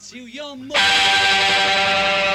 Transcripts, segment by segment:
to your mother.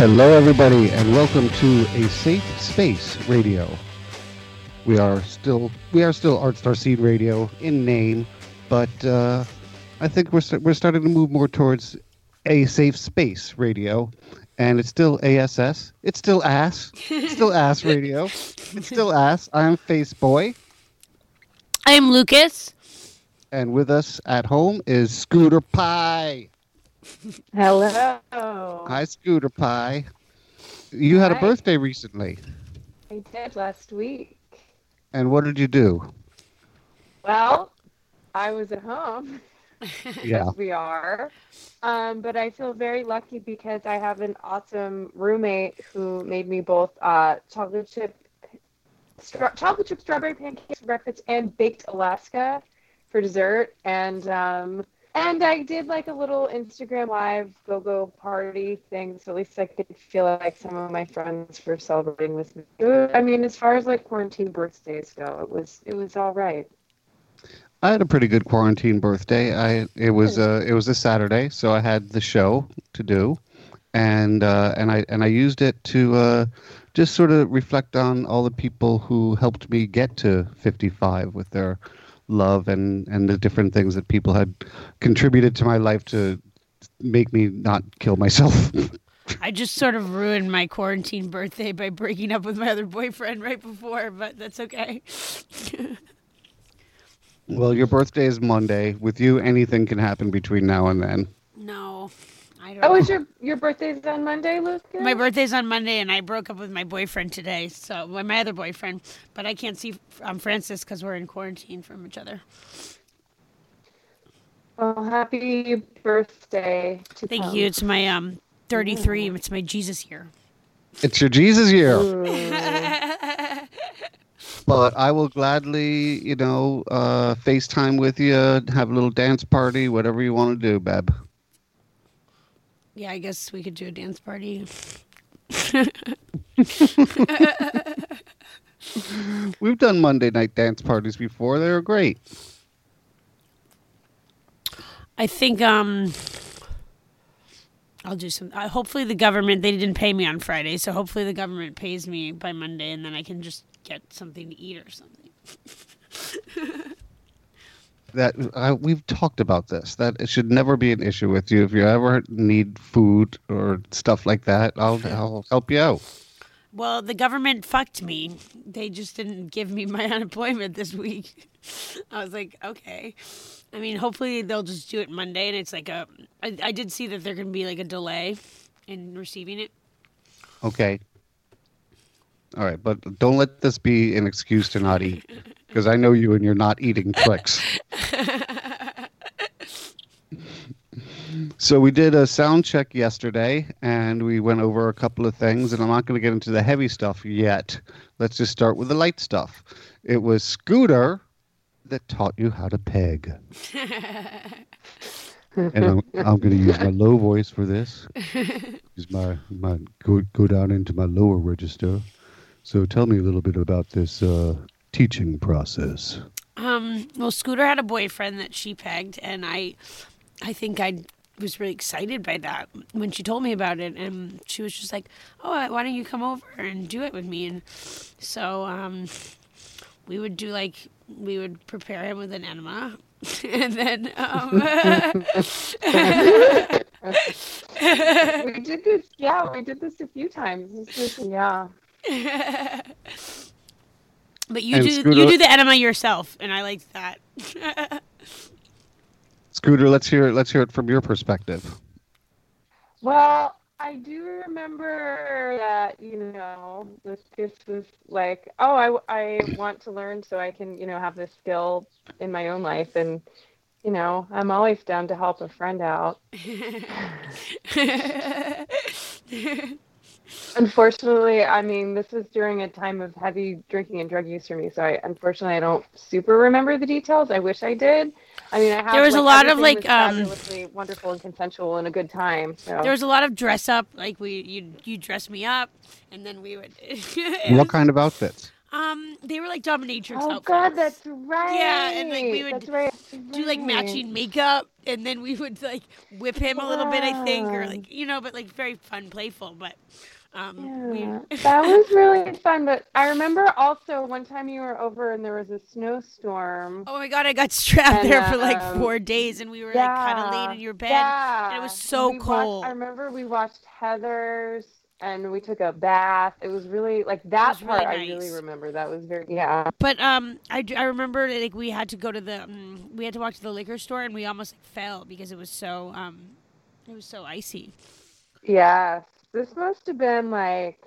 Hello, everybody, and welcome to a safe space radio. We are still we are still Art Star Seed Radio in name, but uh, I think we're st- we're starting to move more towards a safe space radio, and it's still ASS. It's still ass. It's still ass radio. It's still ass. I'm Face Boy, I am Lucas. and with us at home is Scooter Pie. Hello. Hi, Scooter Pie. You had a Hi. birthday recently, I did last week. and what did you do? Well, I was at home, Yeah. as we are. Um, but I feel very lucky because I have an awesome roommate who made me both uh, chocolate chip, stra- chocolate chip strawberry pancakes for breakfast and baked Alaska for dessert. And um, and I did like a little Instagram live go go party thing, so at least I could feel like some of my friends were celebrating with me. I mean, as far as like quarantine birthdays go, it was it was all right. I had a pretty good quarantine birthday. I it was uh, it was a Saturday, so I had the show to do, and uh, and I and I used it to uh, just sort of reflect on all the people who helped me get to 55 with their love and and the different things that people had contributed to my life to make me not kill myself. I just sort of ruined my quarantine birthday by breaking up with my other boyfriend right before, but that's okay. well, your birthday is Monday. With you, anything can happen between now and then. No, I don't. Oh, is your your birthday's on Monday, Lucas? my birthday's on Monday, and I broke up with my boyfriend today. So well, my other boyfriend, but I can't see um, Francis because we're in quarantine from each other. Well, happy birthday to Thank Tom. you. It's my um 33. It's my Jesus year. It's your Jesus year. But I will gladly, you know, uh, FaceTime with you, have a little dance party, whatever you want to do, Beb. Yeah, I guess we could do a dance party. We've done Monday night dance parties before. They were great. I think um I'll do some uh, hopefully the government they didn't pay me on Friday, so hopefully the government pays me by Monday and then I can just get something to eat or something. That uh, we've talked about this. That it should never be an issue with you. If you ever need food or stuff like that, I'll I'll help you out. Well, the government fucked me. They just didn't give me my unemployment this week. I was like, okay. I mean, hopefully they'll just do it Monday and it's like a I, I did see that there can be like a delay in receiving it. Okay. All right, but don't let this be an excuse to not eat, because I know you and you're not eating Twix. So we did a sound check yesterday, and we went over a couple of things. And I'm not going to get into the heavy stuff yet. Let's just start with the light stuff. It was Scooter that taught you how to peg, and I'm, I'm going to use my low voice for this. Use my my go go down into my lower register. So tell me a little bit about this uh, teaching process. Um, well, Scooter had a boyfriend that she pegged, and I, I think I was really excited by that when she told me about it, and she was just like, "Oh, why don't you come over and do it with me?" And so, um, we would do like we would prepare him with an enema, and then um, we did this. Yeah, we did this a few times. This is, yeah. but you And do Scooter- you do the enema yourself, and I liked that. Scooter, let's hear it. Let's hear it from your perspective. Well, I do remember that, you know, Lucas was like, oh, I, I want to learn so I can, you know, have this skill in my own life. And you know, I'm always down to help a friend out. Unfortunately, I mean, this was during a time of heavy drinking and drug use for me, so I unfortunately I don't super remember the details. I wish I did. I mean, I have. There was a lot of, like, was um, fabulously wonderful and consensual and a good time. So. There was a lot of dress up. Like we, you, you dress me up, and then we would. What kind of outfits? Um, they were like dominatrix outfits. Oh outfits. God, that's right. Yeah, and, like, we would right. do like matching makeup, and then we would like whip him a little bit, I think, or like you know, but like very fun, playful. But um, Yeah, we. that was really fun. But I remember also one time you were over and there was a snowstorm. Oh my god, I got strapped And, there for like um, four days, and we were like kind of laid in your bed. Yeah. and it was so We watched- cold. I remember we watched Heathers and we took a bath. It was really like that was really part. I really remember. That was very yeah. But um, I, I remember like we had to go to the um, we had to walk to the liquor store, and we almost like, fell because it was so um, it was so icy. Yes, this must have been like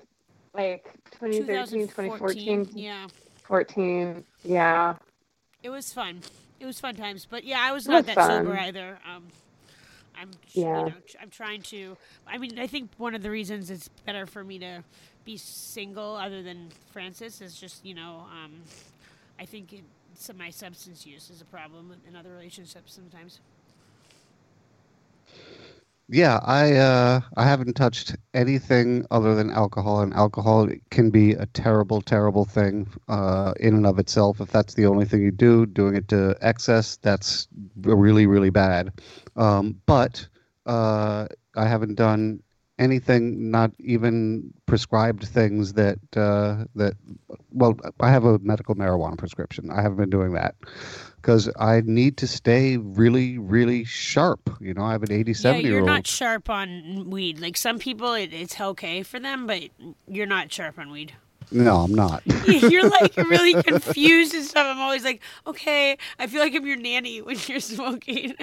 like 2013, 2014, 2014, Yeah, 14. Yeah. it was fun. It was fun times. But yeah, I was It not was that sober either. Um, I'm Yeah. you know I'm trying to. I mean, I think one of the reasons it's better for me to be single, other than Francis, is just you know um, I think it, some my substance use is a problem in other relationships sometimes. Yeah, I uh, I haven't touched anything other than alcohol, and alcohol can be a terrible, terrible thing uh, in and of itself. If that's the only thing you do, doing it to excess, that's really, really bad. Um, but uh, I haven't done anything, not even prescribed things that uh, that. Well, I have a medical marijuana prescription. I haven't been doing that because I need to stay really, really sharp. You know, I have an 87 yeah, year you're not sharp on weed. Like some people, it, it's okay for them, but you're not sharp on weed. No, I'm not. you're like really confused and stuff. I'm always like, okay, I feel like I'm your nanny when you're smoking.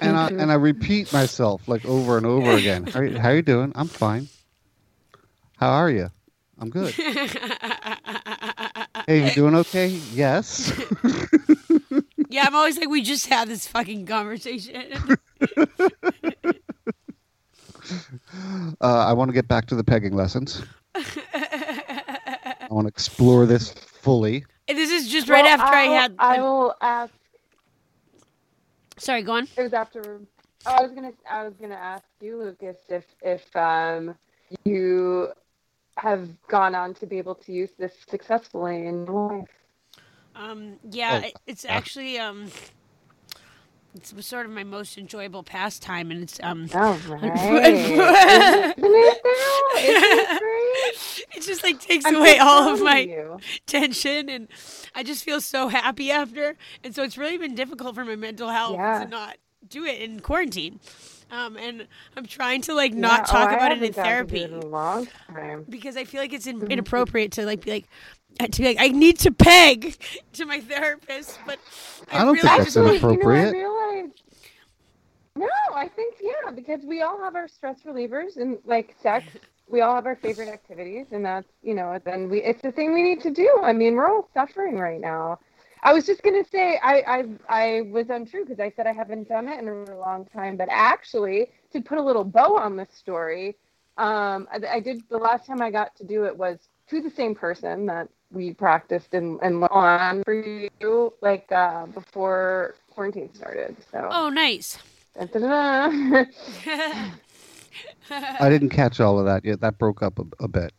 and I and I repeat myself like over and over again. How you, how you doing? I'm fine. How are you? I'm good. Hey, you doing okay? Yes. yeah, I'm always like, we just had this fucking conversation. Uh, I want to get back to the pegging lessons. I want to explore this fully. This is just right Well, after I I'll- had. I will ask. Sorry, go on. It was after. Oh, I was gonna. I was gonna ask you, Lucas, if if um you have gone on to be able to use this successfully in your life. Um, yeah, Oh, it- it's actually um, it's sort of my most enjoyable pastime, and it's um, Oh, right. Isn't it though? Isn't it great? it just like takes I'm away all of my you. tension and I just feel so happy after. And so it's really been difficult for my mental health Yeah. to not do it in quarantine. Um, and I'm trying to like Yeah, not oh, talk I about it in haven't gotten to do therapy it in a long time. because I feel like it's Mm-hmm. in, inappropriate to like be like to be like I need to peg to my therapist, but I, I don't really think that's just Actually, want- inappropriate. You know. No, I think yeah, because we all have our stress relievers and like sex. We all have our favorite activities, and that's you know, then we it's the thing we need to do. I mean, we're all suffering right now. I was just gonna say I I I was untrue because I said I haven't done it in a long time, but actually to put a little bow on this story, um, I, I did the last time I got to do it was to the same person that we practiced and and on for you like uh, before quarantine started. So Oh, nice. Dun, dun, dun, dun. I didn't catch all of that yet. That broke up a, a bit.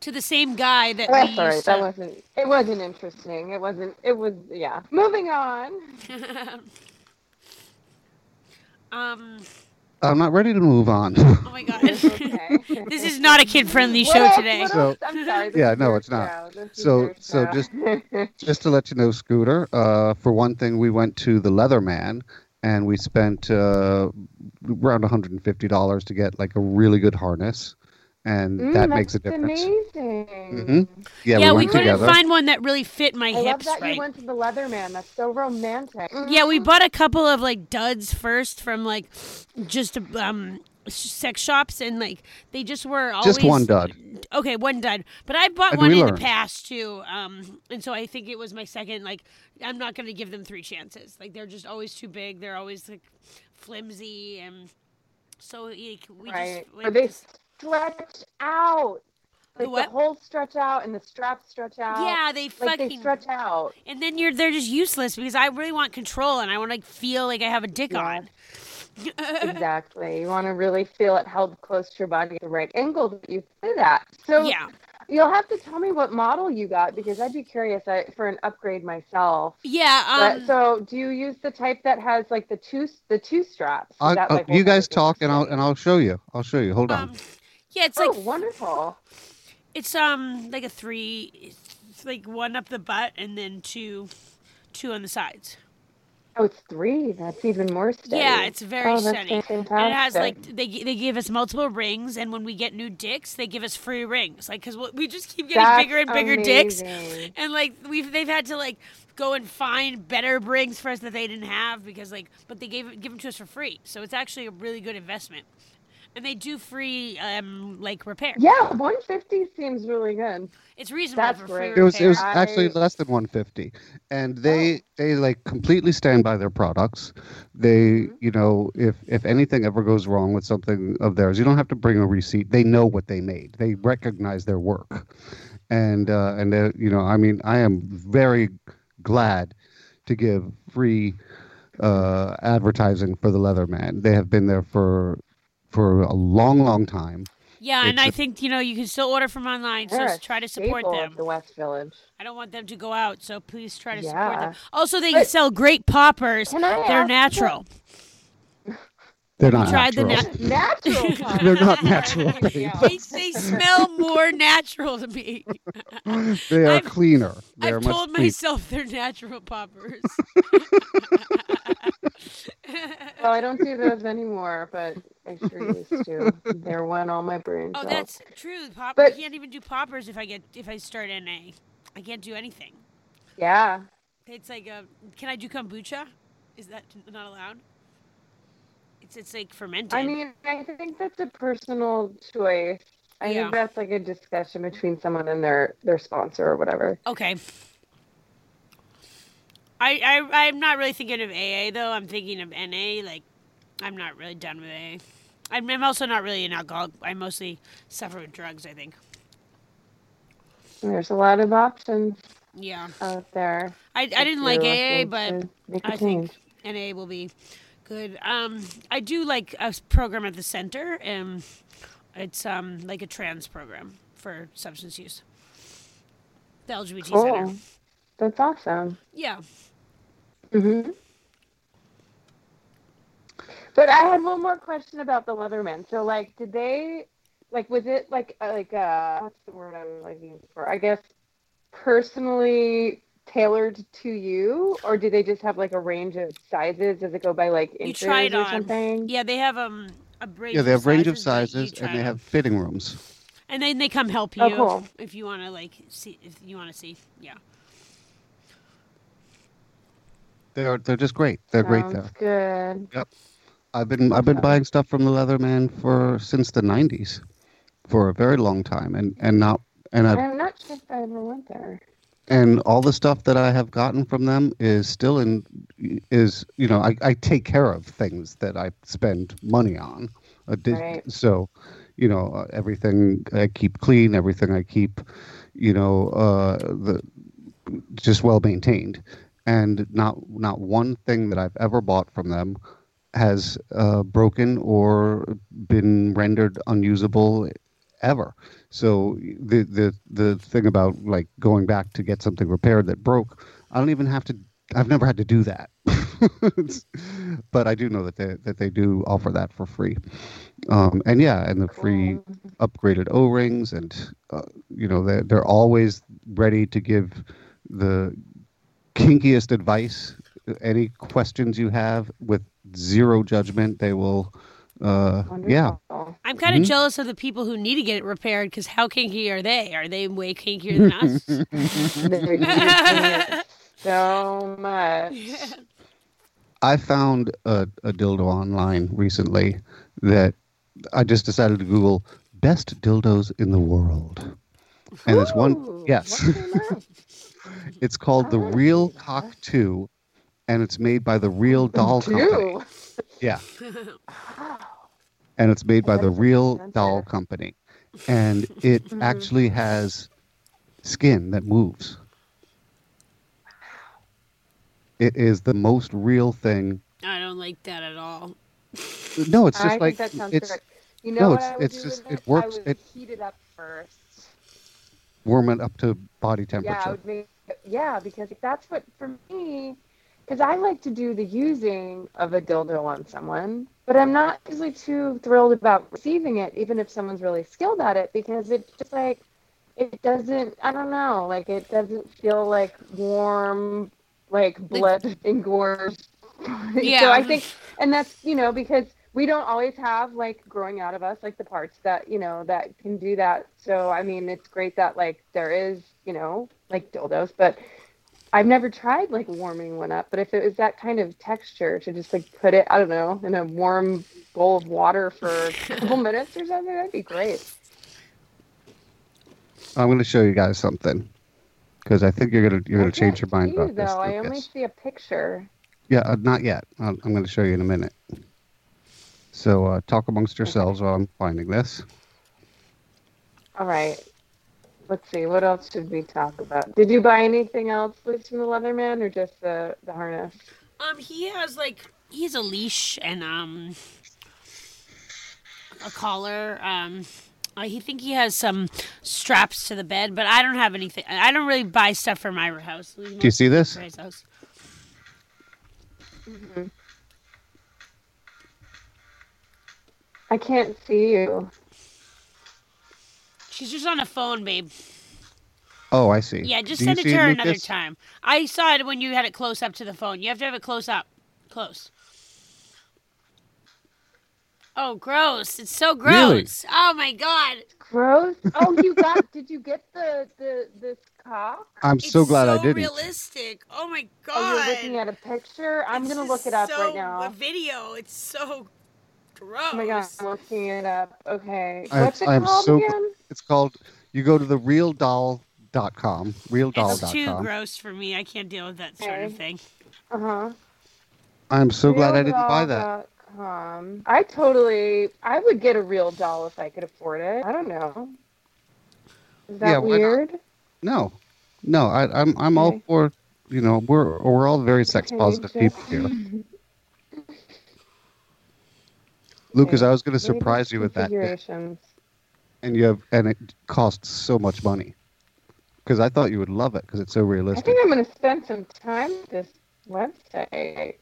to the same guy that that's we all right. used That wasn't. It wasn't interesting. It wasn't. It was. Yeah. Moving on. um. I'm not ready to move on. Oh my god. Okay. this is not a kid-friendly show else- today. what So- I'm sorry. Yeah, no, it's not. show. This is So- so show. just- Just to let you know, Scooter, uh, for one thing, we went to the Leatherman and we spent uh, around $150 to get like a really good harness. And Mm, that makes a difference. Amazing. Mhm. Yeah, yeah, we we went couldn't together. find one that really fit my I love that right. you went to the Leatherman. That's so romantic. Yeah, we bought a couple of like duds first from like just um sex shops and like they just were always Just one dud. Okay, one dud. But I bought And one we in the past too, um, and so I think it was my second. Like, I'm not going to give them three chances. Like, they're just always too big. They're always like flimsy, and so like, we right. just Or like, they stretch out. The Like what? the holes stretch out and the straps stretch out. yeah, they Like fucking they stretch out. and then you're they're just useless because I really want control and I want to feel like I have a dick Yeah. on. exactly. You want to really feel it held close to your body at the right angle that you fit at. So yeah, you'll have to tell me what model you got because I'd be curious I, for an upgrade myself. yeah. But, Um, so do you use the type that has like the two the two straps? I, that, uh, like, you guys talk, and I'll and I'll show you. I'll show you. Hold on. Yeah, it's Oh, like wonderful. it's um like a three, it's like one up the butt and then two, two on the sides. Oh, it's three. That's even more steady. Yeah, it's very oh, steady. And it has like they they give us multiple rings, and when we get new dicks, they give us free rings. Like because we just keep getting That's bigger and bigger dicks, and like we've they've had to like go and find better rings for us that they didn't have because like but they gave give them to us for free. So it's actually a really good investment, and they do free um like repair. Yeah, 150 seems really good. It's reasonable That's for great. free It was it was repair. I- actually less than 150, and they Oh. they like completely stand by their products. They Mm-hmm. you know if if anything ever goes wrong with something of theirs, you don't have to bring a receipt. They know what they made. They recognize their work, and uh, and they, you know I mean I am very glad to give free uh, advertising for the Leatherman. They have been there for for a long long time. yeah, and it's I a- think you know you can still order from online, so They're a s- try to support them. the West Village. I don't want them to go out, so please try to support them. Also, they But- sell great poppers. Can I They're ask natural. They're not tried the natural. na- Natural. They're not natural, babe. Yeah. They, they smell more natural to me. they are I've- cleaner. They're I've much told cleaner. myself they're natural poppers. Well, I don't do those anymore, but I sure used to. They're one all my brain oh, that's true. Pop- But- I can't even do poppers if I get if I start NA. I can't do anything. Yeah. It's like a. Can I do kombucha? Is that not allowed? It's it's like fermented. I mean, I think that's a personal choice. I Yeah. think that's like a discussion between someone and their their sponsor or whatever. Okay. I, I I'm not really thinking of AA though. I'm thinking of NA. Like, I'm not really done with AA. I'm, I'm also not really an alcoholic. I mostly suffer with drugs. I think. There's a lot of options Yeah. out there. I, I didn't like AA, but to make a I think NA will be good. Um, I do like a program at the center, and it's um like a trans program for substance use. The LGBT center. That's awesome. Yeah. Hmm But I had one more question about the Leatherman. So, like, did they, like, was it like, uh, like, uh, what's the word I'm looking for? I guess personally tailored to you, or do they just have like a range of sizes? Does it go by like inches try it or on. something? Yeah, they have um a range. Yeah, they have range of sizes, but you sizes try and they them. have fitting rooms. and then they come help you Oh, cool. if you want to like see if you want to see. Yeah. They're they're just great. They're great Sounds there. good. Yep. I've been I've been buying stuff from the Leatherman for since the '90s, for a very long time, and and not and I I'm not sure if I ever went there. and all the stuff that I have gotten from them is still in is you know I, I take care of things that I spend money on, di- Right. so you know uh, everything I keep clean, everything I keep, you know uh, the just well maintained, and not not one thing that I've ever bought from them has uh, broken or been rendered unusable ever. So the the the thing about like going back to get something repaired that broke, I don't even have to. I've never had to do that, but I do know that they that they do offer that for free. Um, and yeah, and the free upgraded O rings, and uh, you know they're they're always ready to give the kinkiest advice. Any questions you have with zero judgment, they will. Uh, yeah, I'm kind of Mhm. jealous of the people who need to get it repaired because how kinky are they? Are they way kinkier than us? They're using it so much. I found a, a dildo online recently that I just decided to Google best dildos in the world, and it's one. Yes, what came up? it's called the Oh, Real. Cock Two, and it's made by the Real Doll Company. Two. Yeah, and it's made by the Real. Doll Company, and it Mhm. actually has skin that moves. It is the most real thing. I don't like that at all. No, it's I just think like that sounds it's good. You know no, what it's- I would it's do just- with it it? works- I would it- heat it up first. Warm it up to body temperature. would make yeah because that's what for me. Because I like to do the using of a dildo on someone, but I'm not usually too thrilled about receiving it, even if someone's really skilled at it, because it's just like it doesn't. I don't know, like it doesn't feel like warm, like blood engorged. Yeah. So I think, and that's you know because we don't always have like growing out of us like the parts that you know that can do that. So I mean, it's great that like there is you know like dildos, but I've never tried like warming one up. But if it was that kind of texture to just like put it, I don't know, in a warm bowl of water for a couple minutes or something, that'd be great. I'm going to show you guys something because I think you're gonna you're gonna change your mind see, about this. though. I only Lucas. see a picture. Yeah, uh, not yet. I'm, I'm going to show you in a minute. So uh, talk amongst yourselves while I'm finding this. All right. Let's see. What else should we talk about? Did you buy anything else, Liz, from the Leatherman, or just the the harness? Um, he has like he has a leash and um a collar. Um, I he think he has some straps to the bed, but I don't have anything. I don't really buy stuff for my house. Do you see this? House. Mm-hmm. I can't see you. She's just on the phone, babe. Oh, I see. Yeah, just Do send it to her another Lucas? time. I saw it when you had it close up to the phone. You have to have it close up. Close. Oh, gross. It's so gross. Really? gross. Oh my god. Gross. Oh, you got? did you get the the this cock? I'm so It's glad I so didn't. realistic. Oh my god. Oh, you're looking at a picture. I'm gonna look it up so- right now. A video. It's so gross. Oh my god, I'm looking it up. Okay, I- what's it I'm called so- again? It's called. You go to the realdoll.com, It's too realdoll.com. gross for me. I can't deal with that sort of thing. Uh huh. I'm so glad I didn't buy that. Um, I totally, I would get a real doll if I could afford it. I don't know. Is that Yeah, weird? No, no, I, I'm I'm all for. You know, we're we're all very sex positive just- people here. Lucas, Okay, I was going to surprise you with that, and you have, and it costs so much money. Because I thought you would love it because it's so realistic. I think I'm gonna spend some time this website.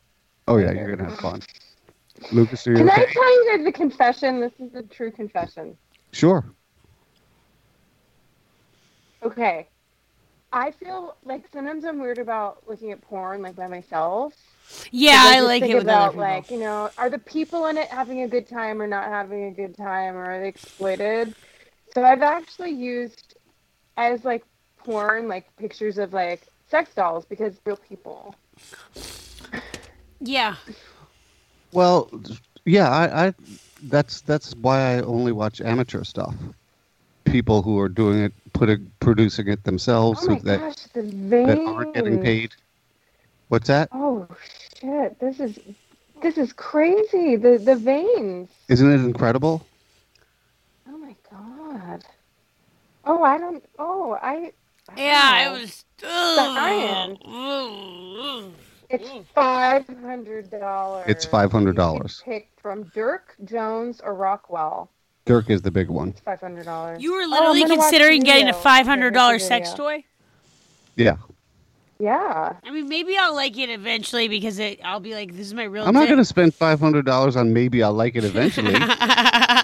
Oh yeah, you're gonna have fun. Lucas, are you Can I tell you guys a confession? This is a true confession. Sure. Okay. I feel like sometimes I'm weird about looking at porn like by myself. Yeah, 'Cause I just like think it with about other people. like you know, are the people in it having a good time or not having a good time, or are they exploited? So I've actually used as like porn like pictures of like sex dolls because real people. yeah. Well, yeah, I, I that's that's why I only watch amateur stuff. People who are doing it, putting producing it themselves, Oh my who- that gosh, the veins. that aren't getting paid. What's that? Oh shit! This is this is crazy. The the veins. Isn't it incredible? Oh my god. Oh, I don't. Oh, I. I Yeah, don't it know. was. Science. Ugh. It's five hundred dollars. It's $500. Pick from Dirk Jones or Rockwell. Dirk is the big one. Five hundred dollars. You were Oh, literally gonna watch the considering getting a five hundred dollar sex toy. Yeah, Yeah. I mean, maybe I'll like it eventually because it, I'll be like, this is my real. I'm not dick. going to spend five hundred dollars on maybe I'll like it eventually.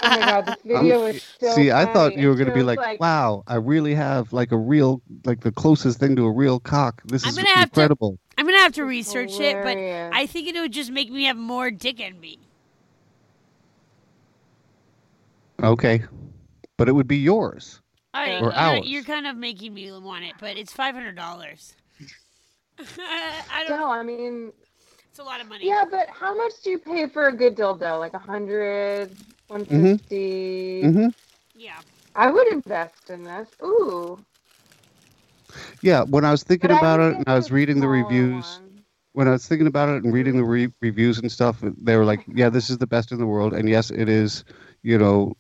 Oh my god, this video is so. See, I thought you were going to be shows, like, "Wow, I really have like a real, like the closest thing to a real cock. This I'm is gonna have to- incredible." I'm gonna have to research it, but. I think it would just make me have more dick in me. Okay, but it would be yours. I, Or you're, ours. you're kind of making me want it, but it's five hundred dollars. I don't. No, I mean, It's a lot of money. yeah, but how much do you pay for a good dildo? Like a hundred, One fifty. hmm Yeah. I would invest in this. Ooh. Yeah, when I was thinking But about it and I was reading the reviews, one. when I was thinking about it and reading the re- reviews and stuff, they were like, "Yeah, this is the best in the world," and yes, it is. You know,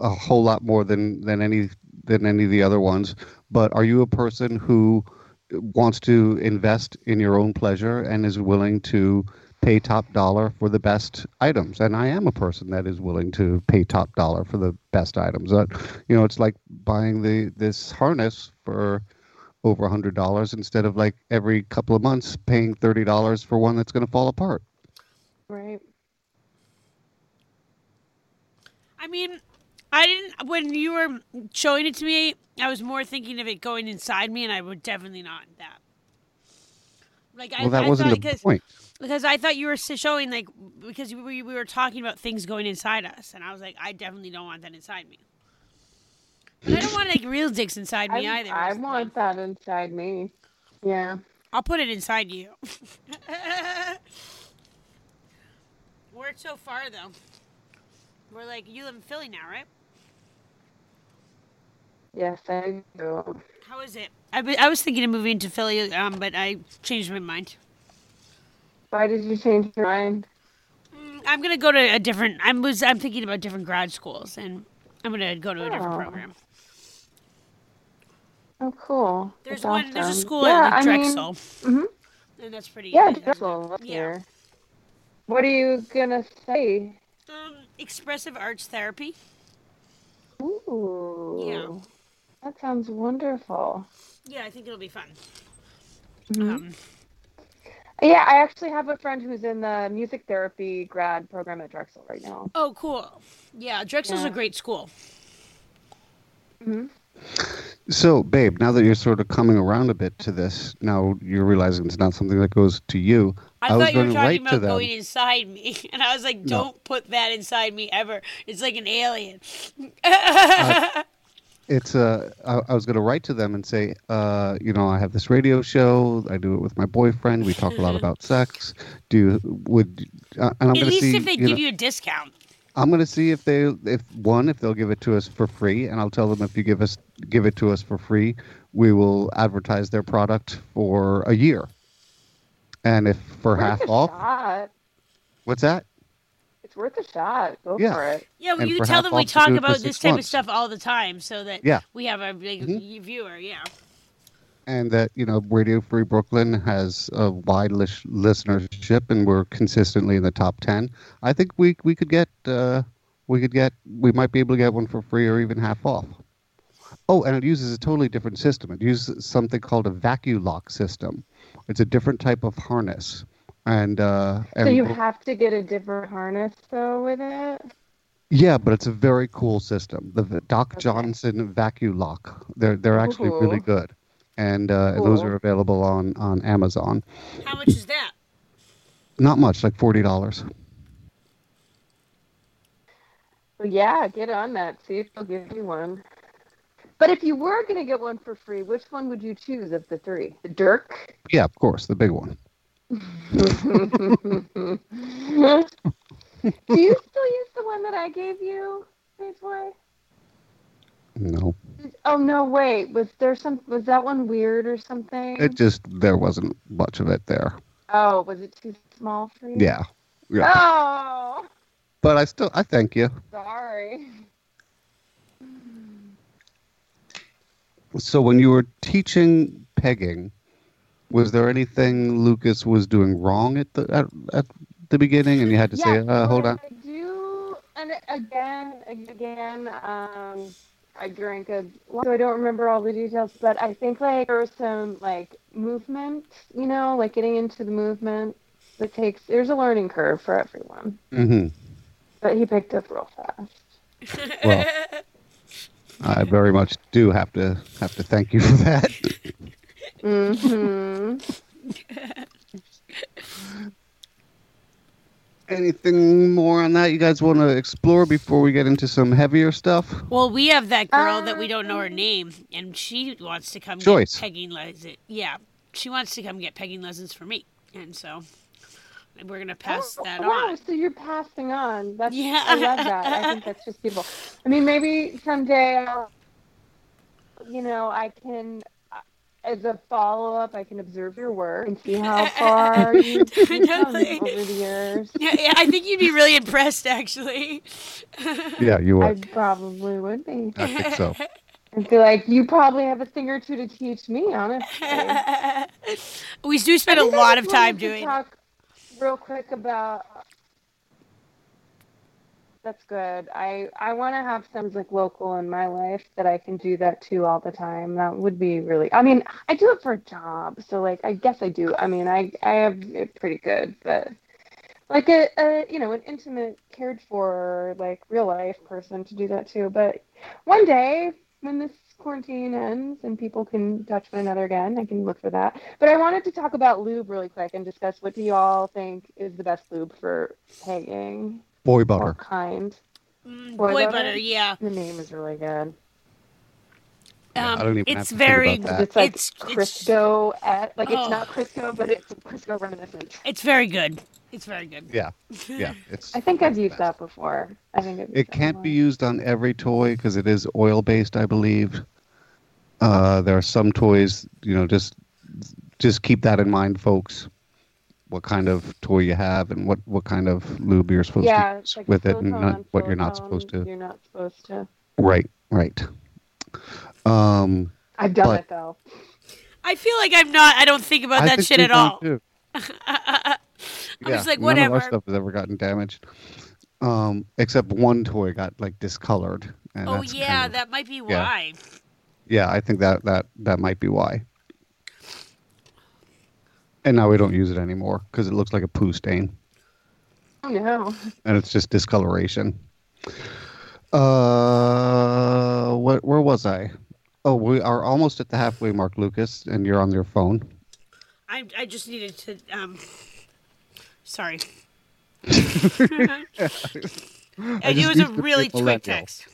a whole lot more than than any than any of the other ones. But are you a person who wants to invest in your own pleasure and is willing to pay top dollar for the best items? And I am a person that is willing to pay top dollar for the best items. Uh, you know, it's like buying the this harness for over a hundred dollars instead of like every couple of months paying thirty dollars for one that's going to fall apart. Right. I mean, I didn't. When you were showing it to me, I was more thinking of it going inside me, and I would definitely not that. Like I, Well, that I wasn't thought, the because, point. because I thought you were showing like because we, we were talking about things going inside us, and I was like, I definitely don't want that inside me. But I don't want like real dicks inside me I, either. I want that inside me. Yeah. I'll put it inside you. We're so far though. We're like you live in Philly now, right? Yes, I do. How is it? I, w- I was thinking of moving to Philly, um, but I changed my mind. Why did you change your mind? Mm, I'm gonna go to a different. I'm was. I'm thinking about different grad schools, and I'm gonna go to a different Oh. program. Oh, cool. There's That's one. There's a school yeah, at like, I mean, Drexel, mhm. and that's pretty. Yeah, uh, Drexel. Up Yeah. here. What are you gonna say? Um, expressive arts therapy. Ooh. Yeah. That sounds wonderful. Yeah, I think it'll be fun. Mhm. Um, Yeah, I actually have a friend who's in the music therapy grad program at Drexel right now. oh, cool. Yeah, Drexel's a great school. hmm So, babe, now that you're sort of coming around a bit to this, now you're realizing it's not something that goes to you. I, I was thought you were talking write to about them. going inside me, and I was like, "Don't put that inside me ever. It's like an alien." It's uh, I, I was going to write to them and say, uh, you know, I have this radio show. I do it with my boyfriend. We talk a lot about sex. Do would uh, and I'm At going to least see. if they you give know, you a discount. I'm going to see if they, if one, if they'll give it to us for free, and I'll tell them if you give us, give it to us for free, we will advertise their product for a year. And if for half worth a off, shot. what's that? It's worth a shot. Go Yeah. for it. Yeah, well, And you for tell them we talk do it for about this type of stuff all the time, so that Yeah. we have a big Mhm. viewer. Yeah. and that you know Radio Free Brooklyn has a wide lis- listenership, and we're consistently in the top ten. I think we we could get uh, we could get we might be able to get one for free or even half off. Oh, and it uses a totally different system. It uses something called a vacuum lock system. It's a different type of harness, and uh, and So you have to get a different harness though with it. yeah, but it's a very cool system. The, the Doc Okay. Johnson vacuum lock. They're they're actually really good, and uh, those are available on on Amazon. How much is that? Not much, like forty dollars. Yeah, get on that. See if they'll give you one. But if you were gonna get one for free, which one would you choose of the three? The Dirk. Yeah, of course, the big one. Do you still use the one that I gave you, Boy? No, Oh no, wait. Was there some? Was that one weird or something? it just there wasn't much of it there. Oh, was it too small for you? Yeah, yeah. Oh, But I still I thank you. sorry. So when you were teaching pegging, was there anything Lucas was doing wrong at the at, at the beginning, and you had to say, uh, "Hold on"? I do, and again, again, um, I drank a lot, so I don't remember all the details, but I think like there was some like movement, you know, like getting into the movement that takes. There's a learning curve for everyone, mm-hmm. but he picked up real fast. Well, I very much do have to have to thank you for that. hmm Anything more on that you guys want to explore before we get into some heavier stuff? well, we have that girl that we don't know her Um, name, and she wants to come Joyce. get pegging lessons. Yeah, she wants to come get pegging lessons for me, and so we're gonna pass that Oh, wow, on. so you're passing on. That's Yeah. I love that. I think that's just beautiful. I mean, maybe someday I'll, you know, I can, uh, as a follow up, I can observe your work and see how far you've you've come Totally. over the years. Yeah, yeah, I think you'd be really impressed, actually. Yeah, you would. I probably would be. I think so. And feel like you probably have a thing or two to teach me, honestly. we do spend a lot of time wanted to doing. Talk real quick about. That's good. I I want to have some like local in my life that I can do that to all the time. That would be really. I mean, I do it for a job, so like I guess I do. I mean, I I have it pretty good, but like a, a you know an intimate, cared for, like real life person to do that too. But one day when this quarantine ends and people can touch one another again, I can look for that. But I wanted to talk about lube really quick and discuss what do you all think is the best lube for pegging? Boy What butter. kind? Mm, Boy Boy butter? butter, yeah. The name is really good. Yeah, I Um, don't even have it's to think very, about that. It's like it's, it's, Crisco at like Oh. it's not Crisco, but it's Crisco reminiscent. it's very good. It's very good. Yeah, yeah. It's. I think I've used best. that before. I think I've used It can't be used on every toy because it is oil based, I believe. Uh, there are some toys, you know, just just keep that in mind, folks. What kind of toy you have and what, what kind of lube you're supposed Yeah, to it's use like with it and not, silicone, what you're not supposed to. You're not supposed to. Right, right. Um, I've done But- it though. I feel like I'm not. I don't think about I that think shit we've at done all. too. I Yeah, was like, none of our stuff has ever gotten damaged, um, except one toy got like discolored. And Oh yeah, kind of- that might be yeah. why. Yeah, I think that that that might be why. And now we don't use it anymore because it looks like a poo stain, Oh no. and it's just discoloration. Uh, what? Where was I? Oh, we are almost at the halfway mark, Lucas, and you're on your phone. I I just needed to. Um, sorry. And it was a used to be really quick millennial. text.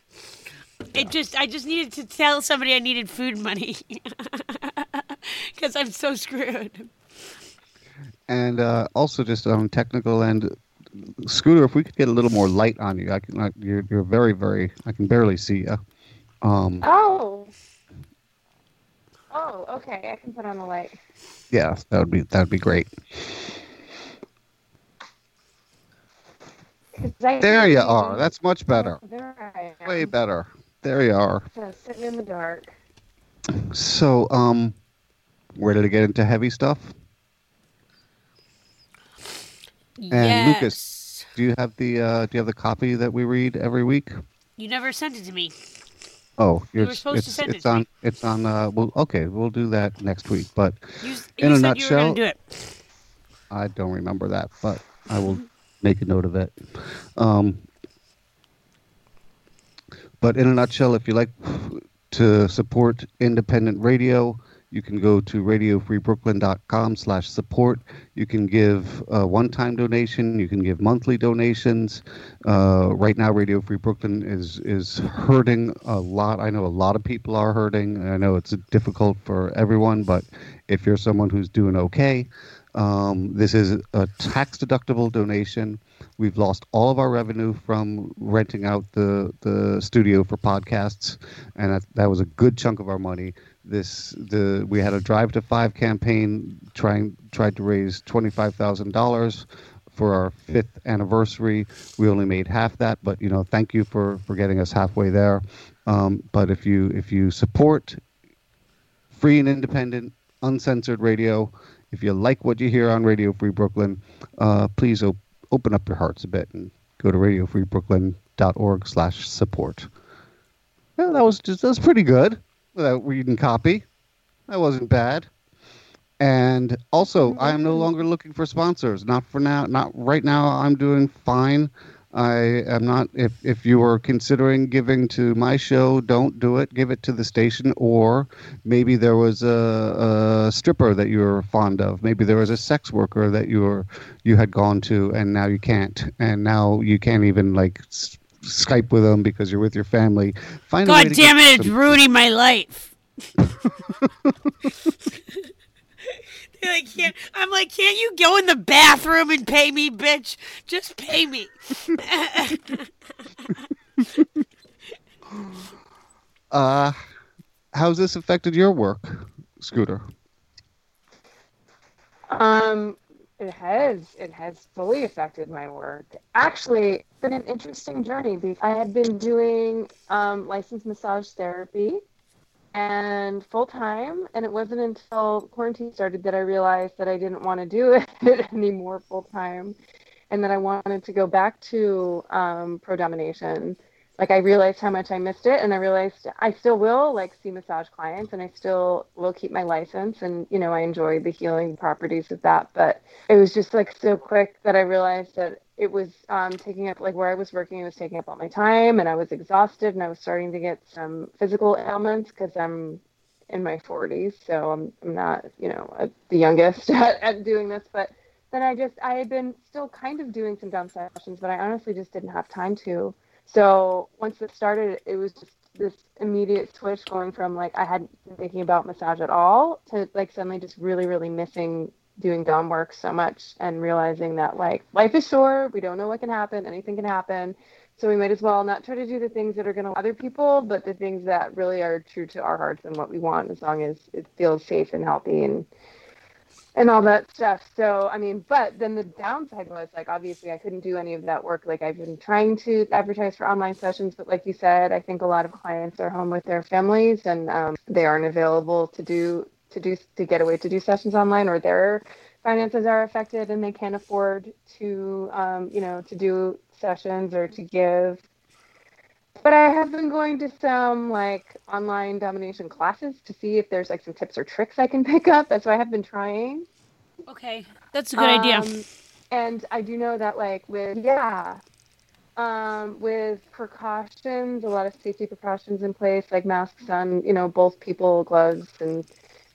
It just I just needed to tell somebody I needed food money because I'm so screwed. And uh, also, just on technical end, Scooter, if we could get a little more light on you, I can. I, you're you're very very. I can barely see you. Um, Oh. Oh, okay. I can put on the light. yeah, that would be that would be great. There you are. That's much better. There I am. Way better. There you are. Just sitting in the dark. So, um, where did it get into heavy stuff? And Lucas. Do you have the uh, Do you have the copy that we read every week? You never sent it to me. Oh, you're, were supposed to it's, send it it's to on. me. It's on. Uh, well, okay, we'll do that next week. But You, In you a you were nutshell- do it. I don't remember that. But I will make a note of it. Um, but in a nutshell, if you like to support independent radio, you can go to radiofreebrooklyn.com slash support. You can give a one-time donation. You can give monthly donations. Uh, right now, Radio Free Brooklyn is is hurting a lot. I know a lot of people are hurting. I know it's difficult for everyone, but if you're someone who's doing okay, um, this is a tax-deductible donation. We've lost all of our revenue from renting out the, the studio for podcasts, and that, that was a good chunk of our money. This the we had a Drive to Five campaign trying tried to raise twenty five thousand dollars for our fifth anniversary. We only made half that, but you know, thank you for for getting us halfway there. Um, but if you if you support free and independent, uncensored radio, if you like what you hear on Radio Free Brooklyn, uh, please op- open up your hearts a bit and go to radiofreebrooklyn.org slash support. Well, that was just that was pretty good without reading copy. That wasn't bad. And also, I am no longer looking for sponsors. Not for now. Not right now. I'm doing fine. I am not. If if you are considering giving to my show, don't do it. Give it to the station, or maybe there was a, a stripper that you were fond of. Maybe there was a sex worker that you were you had gone to, and now you can't. And now you can't even like s- Skype with them because you're with your family. Find a way God to damn it! It's some- ruining my life. like, can't, I'm like, can't you go in the bathroom and pay me, bitch? Just pay me. uh, how's this affected your work, Scooter? Um, it has. It has fully affected my work. Actually, it's been an interesting journey because I had been doing um, licensed massage therapy and full time, and it wasn't until quarantine started that I realized that I didn't want to do it anymore full time, and that I wanted to go back to um, pro domination like I realized how much I missed it and I realized I still will like see massage clients and I still will keep my license and you know I enjoy the healing properties of that. But it was just like so quick that I realized that it was um, taking up like where I was working it was taking up all my time and I was exhausted and I was starting to get some physical ailments because I'm in my 40s so I'm, I'm not you know the youngest at, at doing this. But then I just I had been still kind of doing some dom sessions but I honestly just didn't have time to so once it started, it was just this immediate switch going from like I hadn't been thinking about massage at all to like suddenly just really, really missing doing dom work so much and realizing that like life is short, we don't know what can happen, anything can happen. So we might as well not try to do the things that are going to other people, but the things that really are true to our hearts and what we want, as long as it feels safe and healthy and and all that stuff. So, I mean, but then the downside was like, obviously, I couldn't do any of that work. Like, I've been trying to advertise for online sessions, but like you said, I think a lot of clients are home with their families and um, they aren't available to do to do to get away to do sessions online, or their finances are affected and they can't afford to, um, you know, to do sessions or to give. But I have been going to some like online domination classes to see if there's like some tips or tricks I can pick up. And so I have been trying. Okay, that's a good um, idea. And I do know that like with yeah, um, with precautions, a lot of safety precautions in place, like masks on, you know, both people, gloves, and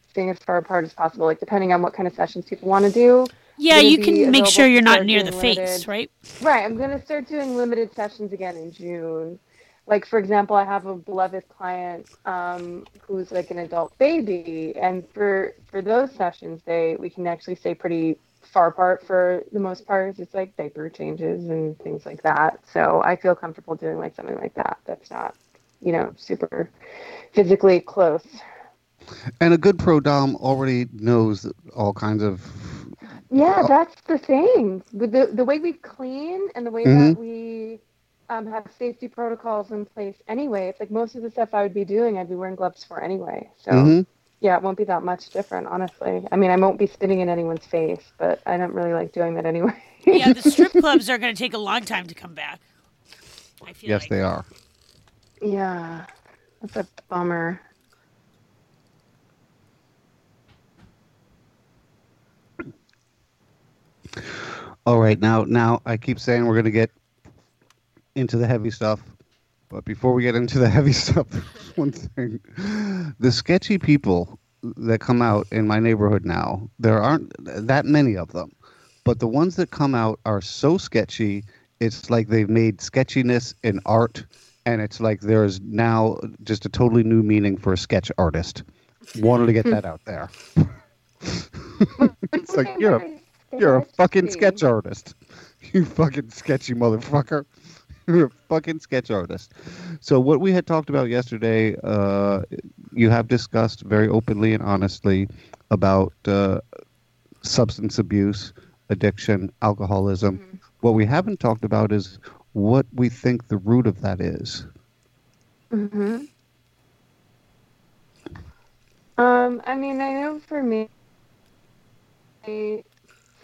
staying as far apart as possible. Like depending on what kind of sessions people want to do. Yeah, you can make sure you're not near the limited. face, right? Right. I'm gonna start doing limited sessions again in June like for example, I have a beloved client um, who's like an adult baby, and for for those sessions, they we can actually stay pretty far apart for the most part. It's like diaper changes and things like that. So I feel comfortable doing like something like that. That's not, you know, super physically close. And a good pro dom already knows all kinds of. Yeah, that's the thing. With the the way we clean and the way mm-hmm. that we um, have safety protocols in place anyway. It's like most of the stuff I would be doing, I'd be wearing gloves for anyway. So mm-hmm. yeah, it won't be that much different, honestly. I mean, I won't be spitting in anyone's face, but I don't really like doing that anyway. yeah, the strip clubs are going to take a long time to come back. I feel yes, like. they are. Yeah, that's a bummer. All right, now now I keep saying we're going to get into the heavy stuff. But before we get into the heavy stuff, one thing: the sketchy people that come out in my neighborhood now, there aren't that many of them, but the ones that come out are so sketchy. It's like they've made sketchiness an art, and it's like there's now just a totally new meaning for a sketch artist. Wanted to get that out there. it's like you're a, you're a fucking sketch artist. You fucking sketchy motherfucker. You're a fucking sketch artist. So what we had talked about yesterday, uh, you have discussed very openly and honestly about uh, substance abuse, addiction, alcoholism. Mm-hmm. What we haven't talked about is what we think the root of that is. Hmm. Um. I mean, I know for me, I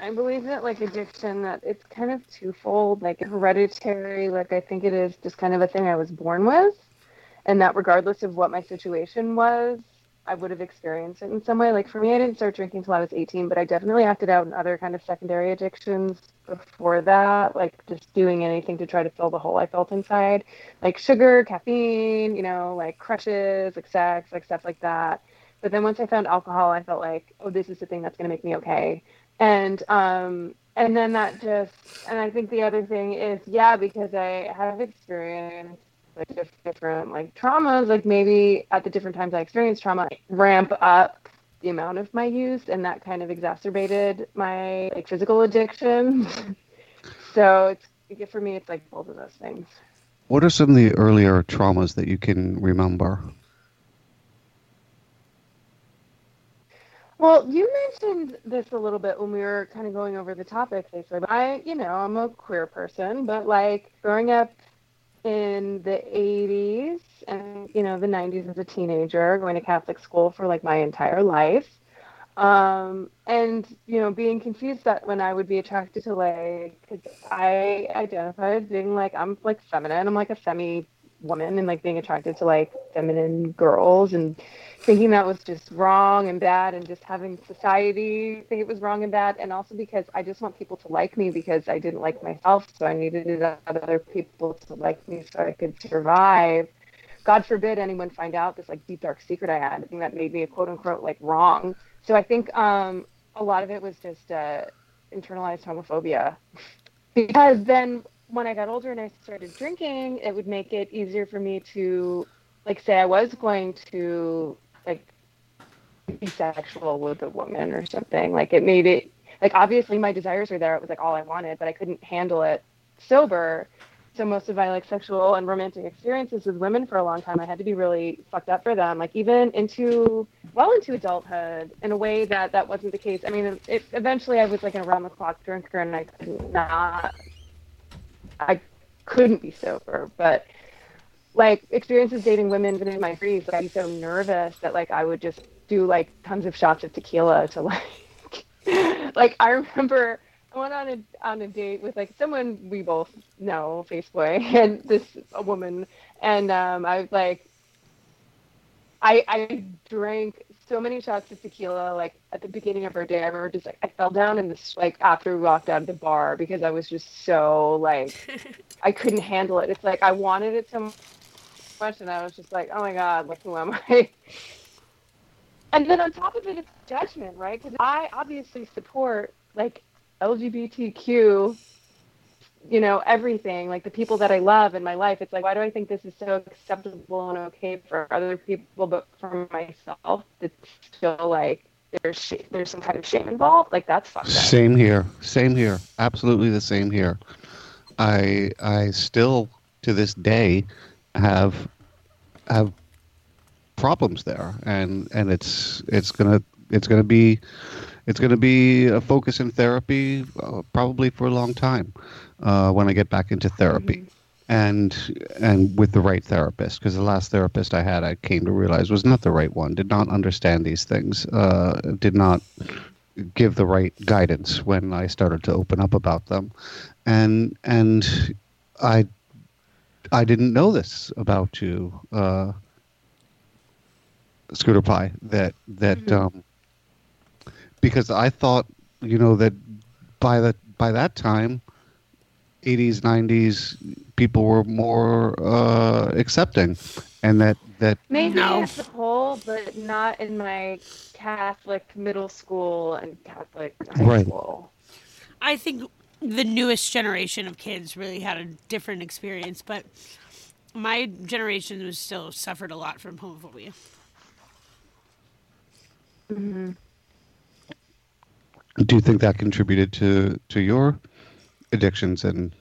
I believe that like addiction that it's kind of twofold, like hereditary, like I think it is just kind of a thing I was born with, and that regardless of what my situation was, I would have experienced it in some way. Like for me, I didn't start drinking until I was 18, but I definitely acted out in other kind of secondary addictions before that, like just doing anything to try to fill the hole I felt inside, like sugar, caffeine, you know, like crushes, like sex, like stuff like that. But then once I found alcohol, I felt like, oh, this is the thing that's going to make me okay and um and then that just and i think the other thing is yeah because i have experienced like different like traumas like maybe at the different times i experienced trauma I ramp up the amount of my use, and that kind of exacerbated my like physical addiction. so it's for me, it's like both of those things. What are some of the earlier traumas that you can remember? Well, you mentioned this a little bit when we were kind of going over the topic, basically. But I, you know, I'm a queer person, but like growing up in the 80s and, you know, the 90s as a teenager, going to Catholic school for like my entire life. Um, and, you know, being confused that when I would be attracted to like, cause I identified as being like, I'm like feminine, I'm like a femi woman and like being attracted to like feminine girls and thinking that was just wrong and bad and just having society think it was wrong and bad and also because I just want people to like me because I didn't like myself so I needed other people to like me so I could survive. God forbid anyone find out this like deep dark secret I had and think that made me a quote unquote like wrong. So I think um a lot of it was just uh internalized homophobia because then when I got older and I started drinking, it would make it easier for me to, like, say I was going to, like, be sexual with a woman or something. Like, it made it, like, obviously my desires were there. It was, like, all I wanted, but I couldn't handle it sober. So most of my, like, sexual and romantic experiences with women for a long time, I had to be really fucked up for them. Like, even into, well into adulthood in a way that that wasn't the case. I mean, it, eventually I was, like, an around-the-clock drinker and I could not I couldn't be sober, but like experiences dating women in my 30s, like, I'd be so nervous that like I would just do like tons of shots of tequila to like, like I remember I went on a on a date with like someone we both know, Faceboy, and this a woman, and um, I was like, I I drank so many shots of tequila like at the beginning of our day. I remember just like I fell down in this like after we walked out of the bar because I was just so like I couldn't handle it. It's like I wanted it so much and I was just like, oh my god, like who am I? And then on top of it, it's judgment, right? Because I obviously support like LGBTQ you know everything like the people that i love in my life it's like why do i think this is so acceptable and okay for other people but for myself? It's still like there's sh- there's some kind of shame involved? Like that's fucked up. same here. Same here. Absolutely the same here. I i still to this day have have problems there. And and it's it's gonna it's gonna be it's going to be a focus in therapy uh, probably for a long time uh, when I get back into therapy. Mm-hmm. And and with the right therapist, because the last therapist I had, I came to realize was not the right one. Did not understand these things. Uh, did not give the right guidance when I started to open up about them, and and I I didn't know this about you, uh, Scooter Pie. That that mm-hmm. um, because I thought you know that by the by that time 80s 90s people were more uh, accepting and that that maybe no. as a whole but not in my catholic middle school and catholic high right. school i think the newest generation of kids really had a different experience but my generation was still suffered a lot from homophobia mm-hmm. Do you think that contributed to to your addictions and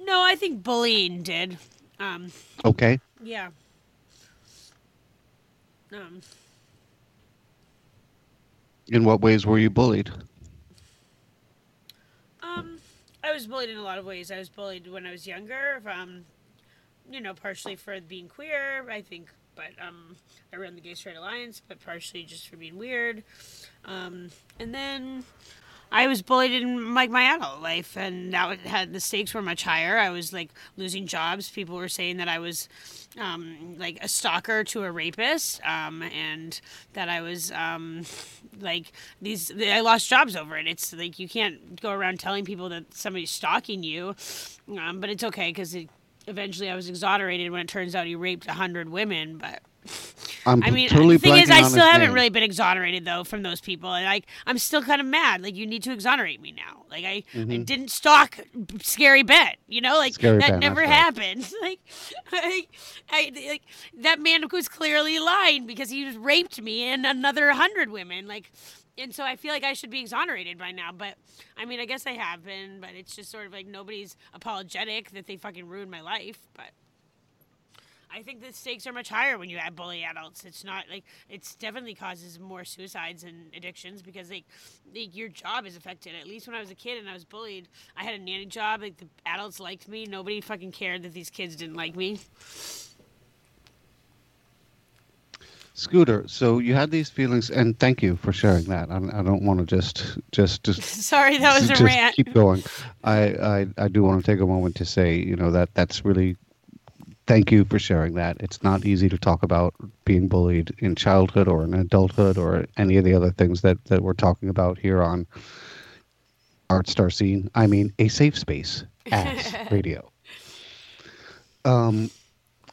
no i think bullying did. Um okay. yeah. Um. In what ways were you bullied? Um i was bullied in a lot of ways. I was bullied when i was younger um you know partially for being queer. I think but um, I ran the Gay Straight Alliance, but partially just for being weird. Um, and then I was bullied in like my adult life, and now it had the stakes were much higher. I was like losing jobs. People were saying that I was um, like a stalker to a rapist, um, and that I was um, like these. I lost jobs over it. It's like you can't go around telling people that somebody's stalking you, um, but it's okay because it, eventually I was exonerated when it turns out he raped a hundred women. But I'm I mean, totally the thing is, I still haven't name. really been exonerated though from those people, and like I'm still kind of mad. Like you need to exonerate me now. Like I, I didn't stalk Scary Ben, you know, like Mm-hmm. Scary that Ben, never right. happened. Like, I, I, like that man was clearly lying because he just raped me and another hundred women. Like, and so I feel like I should be exonerated by now. But I mean, I guess I have been, but it's just sort of like nobody's apologetic that they fucking ruined my life. But I think the stakes are much higher when you have bully adults. It's not like it's definitely causes more suicides and addictions because like, like your job is affected. At least when I was a kid and I was bullied, I had a nanny job. Like the adults liked me. Nobody fucking cared that these kids didn't like me. Scooter, so you had these feelings, and thank you for sharing that. I, I don't want to just just just Sorry, that was a rant. keep going. I, I I do want to take a moment to say, you know, that that's really thank you for sharing that. It's not easy to talk about being bullied in childhood or in adulthood or any of the other things that that we're talking about here on Art Star Scene. I mean, a safe space as radio. Um,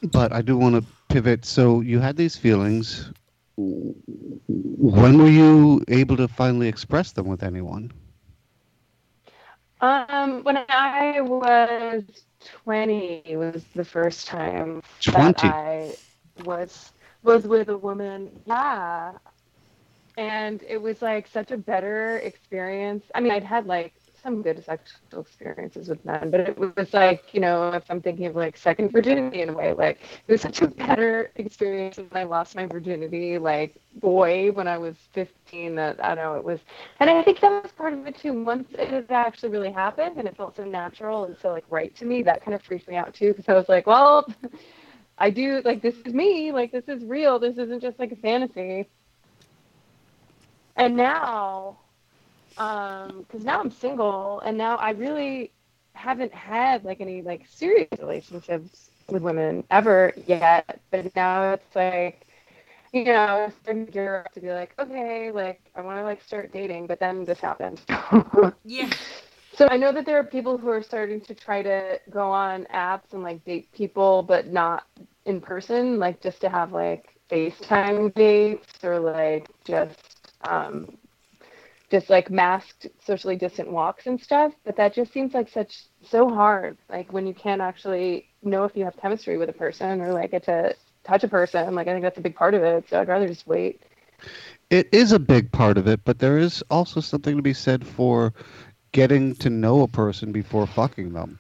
but I do want to pivot. So you had these feelings. When were you able to finally express them with anyone? Um, when I was 20 was the first time 20? that I was was with a woman. Yeah. And it was like such a better experience. I mean, I'd had like some good sexual experiences with men, but it was like, you know, if I'm thinking of like second virginity in a way, like it was such a better experience when I lost my virginity, like boy, when I was 15, that I don't know, it was, and I think that was part of it too. Once it had actually really happened and it felt so natural and so like right to me, that kind of freaked me out too, because I was like, well, I do, like, this is me, like, this is real, this isn't just like a fantasy. And now, um because now i'm single and now i really haven't had like any like serious relationships with women ever yet but now it's like you know starting to gear up to be like okay like i want to like start dating but then this happened Yeah. so i know that there are people who are starting to try to go on apps and like date people but not in person like just to have like facetime dates or like just um just like masked socially distant walks and stuff but that just seems like such so hard like when you can't actually know if you have chemistry with a person or like get to touch a person like i think that's a big part of it so i'd rather just wait It is a big part of it, but there is also something to be said for getting to know a person before fucking them,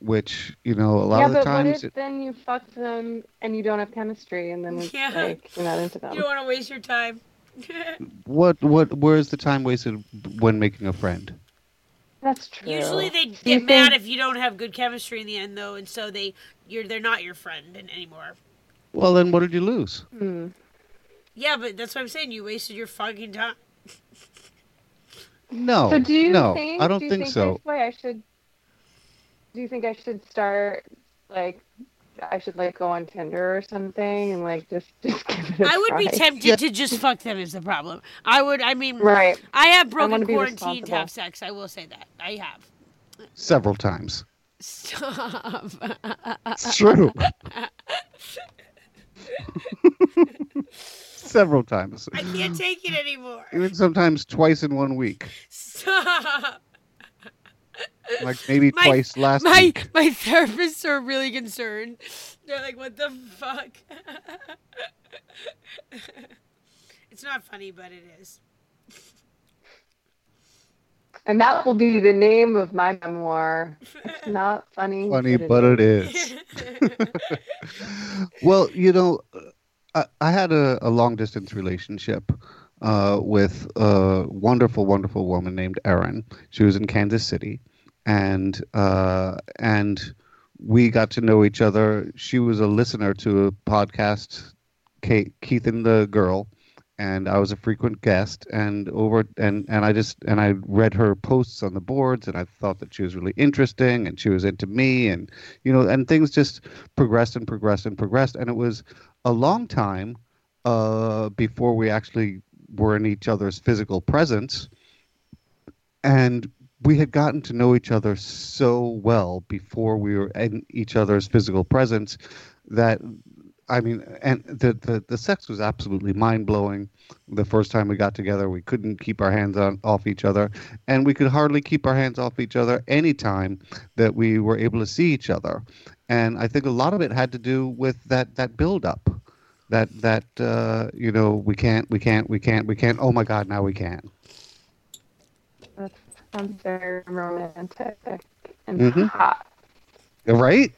which you know a lot yeah of the but times. what if then you fuck them and you don't have chemistry and then it's Yeah. like you're not into them You don't want to waste your time. what what where is the time wasted when making a friend? that's true Usually they Do you get mad think- if you don't have good chemistry in the end, though, and so they you're they're not your friend anymore. Well, then what did you lose? Hmm. Yeah, but that's what I'm saying. You wasted your fucking time. No, So do you no, think? I don't do you think, so. This way I should. Do you think I should start like? I should like go on Tinder or something and like just just give it a I would be tempted Yeah. to just fuck them. Is the problem? I would. I mean, Right. I have broken be quarantine to have sex. I will say that I have. Several times. Stop. It's true. Several times. I can't take it anymore. Even sometimes twice in one week. Stop. Like maybe My- twice last my week. my therapists are really concerned. They're like, "What the fuck?" it's not funny, but it is. And that will be the name of my memoir. It's not funny. Funny, but it is. Well, you know, I, I had a, a long distance relationship uh, with a wonderful, wonderful woman named Erin. She was in Kansas City, and uh, and we got to know each other. She was a listener to a podcast, Kate, Keith and the Girl, and I was a frequent guest. And over and and I just and I read her posts on the boards, and I thought that she was really interesting, and she was into me, and you know, and things just progressed and progressed and progressed, and it was a long time uh, before we actually were in each other's physical presence, and we had gotten to know each other so well before we were in each other's physical presence that I mean, and the, the, the sex was absolutely mind blowing. The first time we got together, we couldn't keep our hands on, off each other, and we could hardly keep our hands off each other anytime that we were able to see each other. And I think a lot of it had to do with that that build up, that that uh, you know we can't we can't we can't we can't. Oh my God, now we can. Sounds very romantic and Mhm. hot. Right?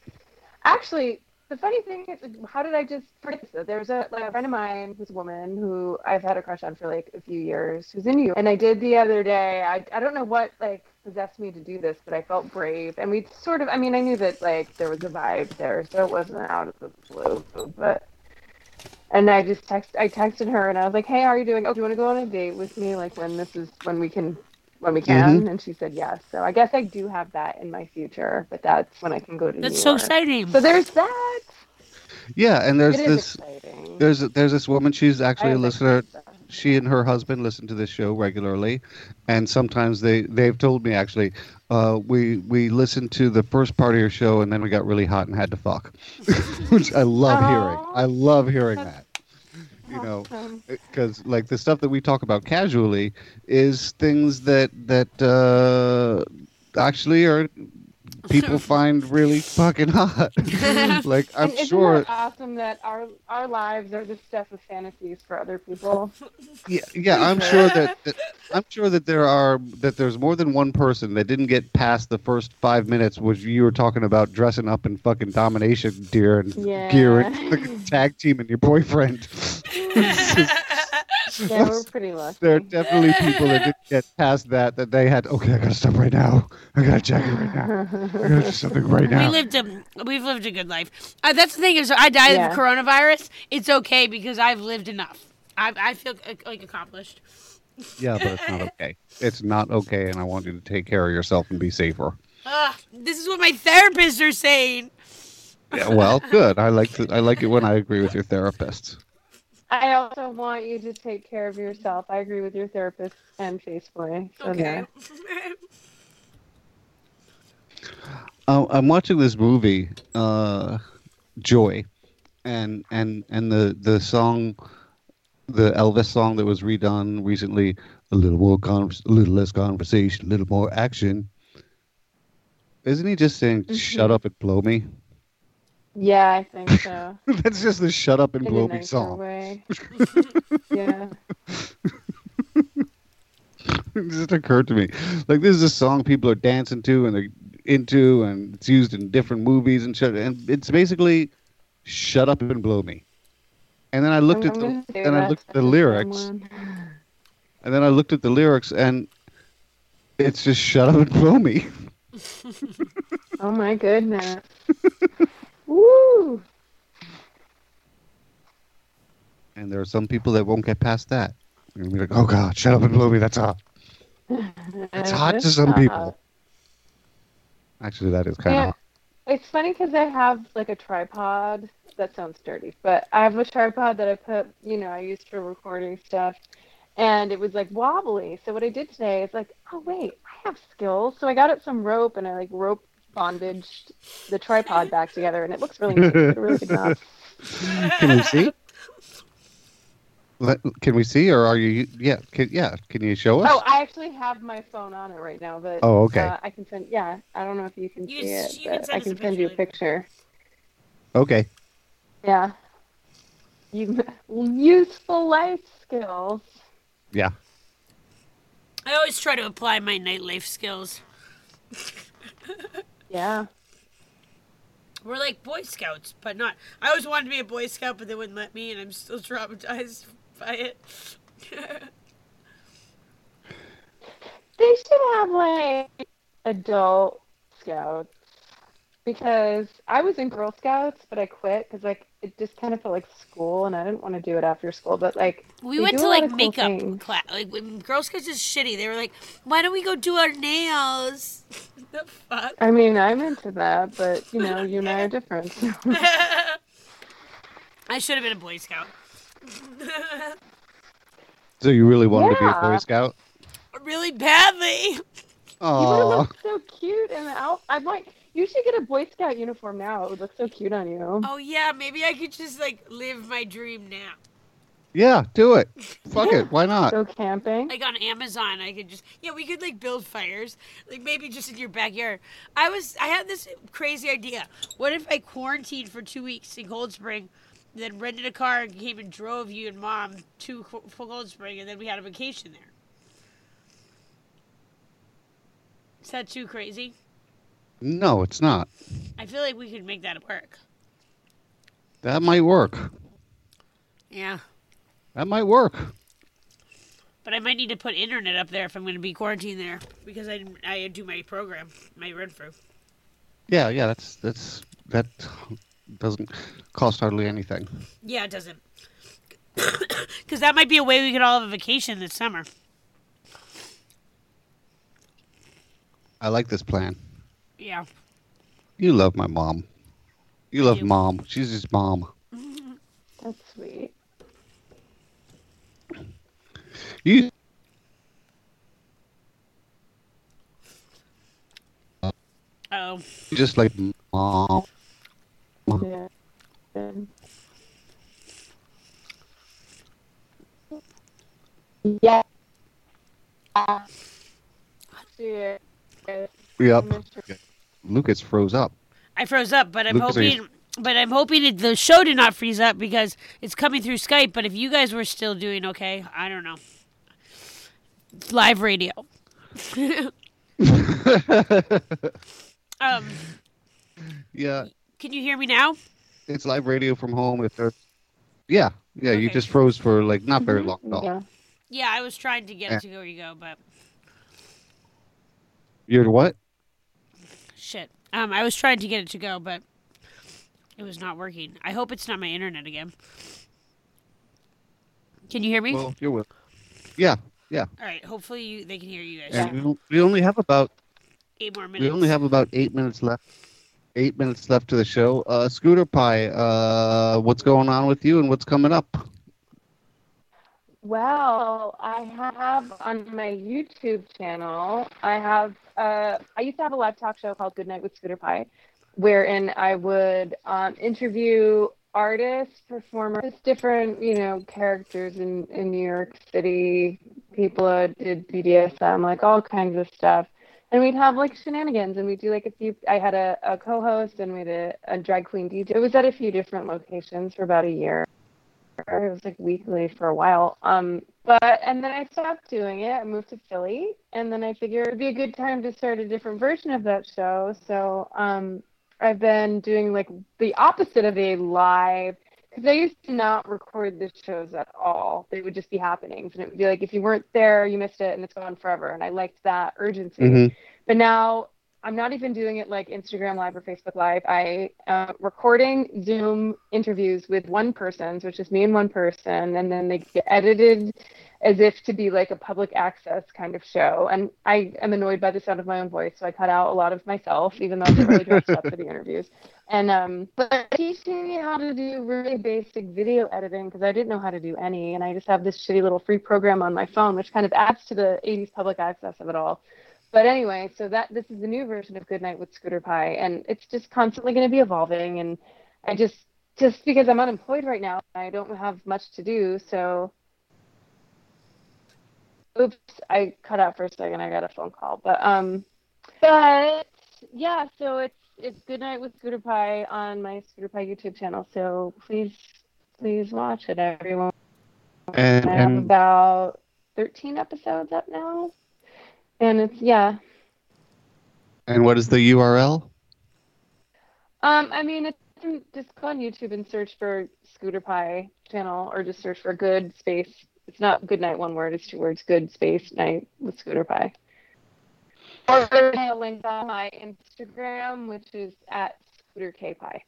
Actually, the funny thing is, how did I just forget this? There's a like a friend of mine who's a woman who I've had a crush on for like a few years, who's in New York, and I did the other day. I I don't know what like possessed me to do this, but I felt brave, and we sort of. I mean, I knew that like there was a vibe there, so it wasn't out of the blue, but. And I just text. I texted her and I was like, "Hey, how are you doing? Oh, do you want to go on a date with me? Like when this is when we can, when we can?" And she said yes. So I guess I do have that in my future, but that's when I can go to That's New so York. exciting. So there's that. Yeah, and there's It is this exciting. there's there's this woman. She's actually a listener. that. she and her husband listen to this show regularly and sometimes they they've told me actually uh, we we listened to the first part of your show and then we got really hot and had to fuck which i love hearing i love hearing that you know Awesome. because like the stuff that we talk about casually is things that that uh, actually are people find really fucking hot like i'm and isn't sure that awesome that our our lives are the stuff of fantasies for other people? Yeah, yeah, I'm sure that, that I'm sure that there are that there's more than one person that didn't get past the first five minutes, which you were talking about dressing up in fucking domination gear and Yeah. gear and tag team and your boyfriend. Yeah, we're pretty lucky. there are definitely people that didn't get past that that they had. Okay, I gotta stop right now. I gotta check it right now. I gotta do something right now. We lived a, we've lived a good life. Uh, that's the thing is, I died Yeah. of coronavirus. It's okay because I've lived enough. I I feel uh, like accomplished. Yeah, but it's not okay. It's not okay, and I want you to take care of yourself and be safer. Ugh, this is what my therapists are saying. Yeah, well, good. I like to, I like it when I agree with your therapist. I also want you to take care of yourself. I agree with your therapist and Faceboy. So Okay. Uh, I'm watching this movie, uh, Joy, and and and the the song, the Elvis song that was redone recently. A little more con, a little less conversation, a little more action. Isn't he just saying "shut up and blow me"? Yeah, I think so. That's just the "shut up and In blow me" song. yeah. it just occurred to me, like this is a song people are dancing to and they're into, and it's used in different movies and shit. And it's basically "shut up and blow me." And then I looked I'm at the and I looked at the lyrics, someone. and then I looked at the lyrics, and it's just "shut up and blow me." Oh my goodness. Woo! And there are some people that won't get past that. And be like, "Oh God, shut up and blow me." That's hot. It's hot to some people. Actually, that is kind of Yeah. hot. It's funny because I have like a tripod. That sounds dirty, but I have a tripod that I put, you know, I used for recording stuff, and it was like wobbly. So what I did today is like, oh wait, I have skills. So I got it some rope and I like rope bondaged the tripod back together, and it looks really nice. It did a really good job. Can we see? Let, can we see, or are you? Yeah, can, yeah. Can you show us? Oh, I actually have my phone on it right now, but Oh, okay. uh, I can send. Yeah, I don't know if you can You see can- it, you can but send I a can send you a picture. picture. Okay. Yeah. You useful life skills. Yeah. I always try to apply my nightlife skills. Yeah. We're like Boy Scouts, but not. I always wanted to be a Boy Scout, but they wouldn't let me, and I'm still traumatized by it. They should have like adult scouts because I was in Girl Scouts, but I quit because like it just kind of felt like school, and I didn't want to do it after school. But like We went to like of cool makeup things. class. Like when Girl Scouts is shitty. They were like, "Why don't we go do our nails?" the fuck. I mean, I'm into that, but you know, you and I are different. I should have been a Boy Scout. So you really wanted to be a Boy Scout? really badly. would Oh, look so cute in the out. I'm like, you should get a Boy Scout uniform now. It would look so cute on you. Oh yeah, maybe I could just like live my dream now. yeah, do it. Fuck Yeah. it. Why not? Go camping. Like on Amazon, I could just yeah, we could like build fires, like maybe just in your backyard. I was I had this crazy idea. What if I quarantined for two weeks in Cold Spring, then rented a car and came and drove you and mom to Co- for Cold Spring, and then we had a vacation there. Is that too crazy? No, it's not. I feel like we could make that work. That might work. Yeah. That might work. But I might need to put internet up there if I'm going to be quarantined there because I I do my program, my run through. Yeah, yeah. That's that's that doesn't cost hardly anything. Yeah, it doesn't. Because that might be a way we could all have a vacation this summer. I like this plan. Yeah. You love my mom. You love do. mom. She's his mom. That's sweet. You Oh, just like mom. Yeah. Good. Yeah. Yeah. Yep. Lucas froze up. I froze up, but I'm Lucas, are you- hoping. But I'm hoping that the show did not freeze up because it's coming through Skype. But if you guys were still doing okay, I don't know. Live radio. um, yeah, can you hear me now? it's live radio from home. If there's, yeah, yeah, you just froze for like not very long at all. Yeah. Yeah, I was trying to get Yeah. it to go. You go, but You're what? Um, I was trying to get it to go, but it was not working. I hope it's not my internet again. Can you hear me? Well, you're with. Yeah, yeah. All right. Hopefully you, they can hear you guys. and we, we only have about Eight more minutes. we only have about eight minutes left. Eight minutes left to the show. Uh, Scooter Pie, uh, what's going on with you and what's coming up? Well, I have on my YouTube channel, I have, uh, I used to have a live talk show called Good Night with Scooter Pie, wherein I would um, interview artists, performers, different, you know, characters in, in New York City, people that did BDSM, like all kinds of stuff. And we'd have like shenanigans and we'd do like a few, I had a, a co-host and we had a, a drag queen DJ. It was at a few different locations for about a year it was like weekly for a while. Um, but and then I stopped doing it. I moved to Philly, and then I figured it'd be a good time to start a different version of that show. So um, I've been doing like the opposite of a live because I used to not record the shows at all. They would just be happenings, and it would be like if you weren't there, you missed it, and it's gone forever. And I liked that urgency. Mhm. But now I'm not even doing it like Instagram Live or Facebook Live. I uh, recording Zoom interviews with one person, so it's just me and one person, and then they get edited as if to be like a public access kind of show. And I am annoyed by the sound of my own voice, so I cut out a lot of myself, even though I'm really dressed up for the interviews. And um, but teaching me how to do really basic video editing because I didn't know how to do any, and I just have this shitty little free program on my phone, which kind of adds to the 80s public access of it all. But anyway, so that this is the new version of Goodnight with Scooter Pie, and it's just constantly going to be evolving. And I just just because I'm unemployed right now, I don't have much to do. So, oops, I cut out for a second. I got a phone call, but um, but yeah, so it's it's Goodnight with Scooter Pie on my Scooter Pie YouTube channel. So please please watch it, everyone. And, I have about 13 episodes up now. And it's, yeah. and what is the URL? Um, I mean, it's just go on YouTube and search for Scooter Pie channel or just search for good space. It's not good night, one word, it's two words, good space night with Scooter Pie. Or there's a link on my Instagram, which is at Scooter K Pie.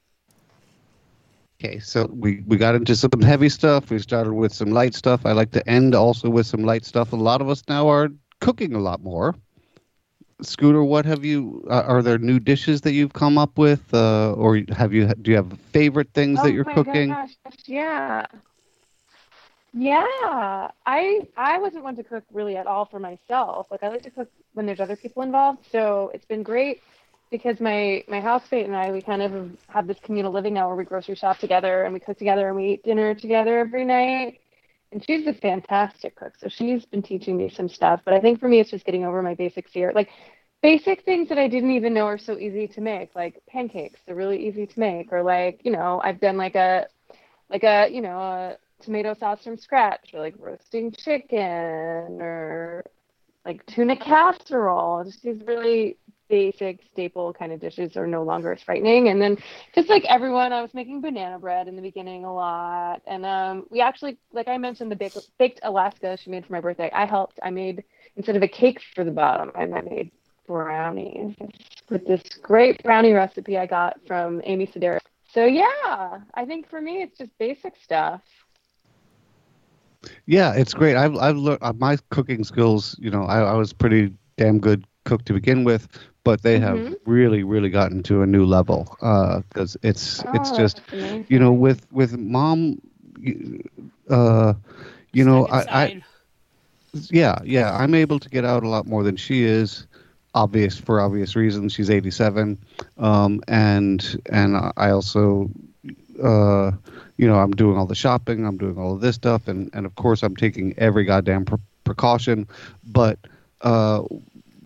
Okay, so we, we got into some heavy stuff. We started with some light stuff. I like to end also with some light stuff. A lot of us now are cooking a lot more. Scooter, what have you? Uh, are there new dishes that you've come up with, uh, or have you? Do you have favorite things oh that you're my cooking? Gosh, yeah. Yeah, I I wasn't one to cook really at all for myself. Like I like to cook when there's other people involved. So it's been great because my my housemate and I we kind of have this communal living now where we grocery shop together and we cook together and we eat dinner together every night. And she's a fantastic cook, so she's been teaching me some stuff. But I think for me, it's just getting over my basic fear, like basic things that I didn't even know are so easy to make, like pancakes. They're really easy to make, or like you know, I've done like a like a you know a tomato sauce from scratch, or like roasting chicken, or like tuna casserole. Just these really basic staple kind of dishes are no longer as frightening. And then just like everyone, I was making banana bread in the beginning a lot. And um, we actually, like I mentioned, the baked, baked Alaska she made for my birthday. I helped. I made instead of a cake for the bottom, I made brownies with this great brownie recipe I got from Amy Sedaris. So yeah, I think for me it's just basic stuff. Yeah, it's great. I've I've learned uh, my cooking skills. You know, I, I was pretty damn good cook to begin with, but they have Mhm. really really gotten to a new level because it's it's Oh, just amazing. you know with with mom, you- uh, you know I, I yeah yeah I'm able to get out a lot more than she is. Obvious for obvious reasons. She's 87, um, and and I also uh, you know, I'm doing all the shopping, I'm doing all of this stuff, and and of course I'm taking every goddamn pre- precaution, but uh,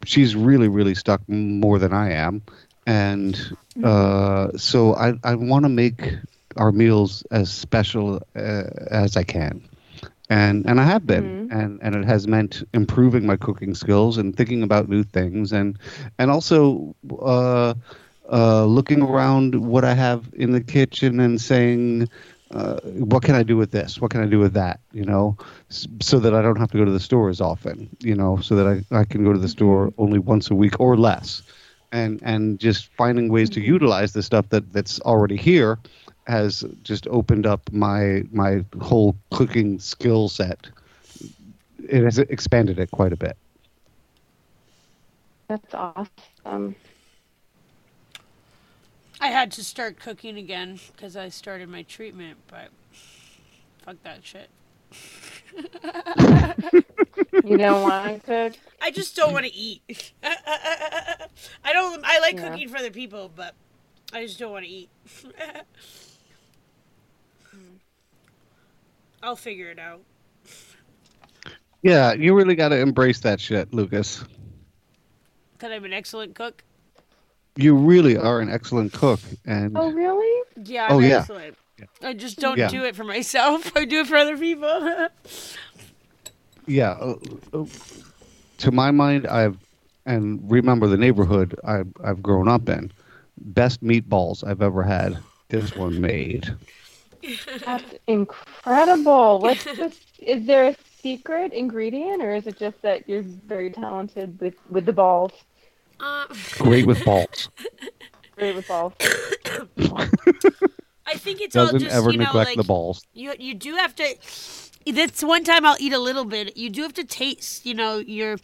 she's really really stuck more than I am, and uh, so I I want to make our meals as special uh, as I can. And and I have been, and and it has meant improving my cooking skills and thinking about new things, and and also uh, uh, looking around what I have in the kitchen and saying, uh, what can I do with this? What can I do with that? You know, so that I don't have to go to the store as often. You know, so that I, I can go to the store only once a week or less, and and just finding ways to utilize the stuff that that's already here has just opened up my my whole cooking skill set. It has expanded it quite a bit. That's awesome. I had to start cooking again because I started my treatment, but fuck that shit. You don't want to cook? I just don't want to eat. I don't. I like Yeah. cooking for other people, but I just don't want to eat. I'll figure it out. Yeah, you really got to embrace that shit, Lucas. Cause I'm an excellent cook. You really are an excellent cook, and Oh really? Yeah, I'm Oh, yeah. excellent. I just don't Yeah. do it for myself. I do it for other people. yeah, uh, uh, to my mind, I've and remember the neighborhood I've I've grown up in. Best meatballs I've ever had. This one made. That's incredible. What's this? Is there a secret ingredient, or is it just that you're very talented with with the balls? Uh, Great with balls. Great with balls. I think it's all Doesn't just ever you know neglect like the balls. you you do have to. That's one time I'll eat a little bit. You do have to taste, you know, your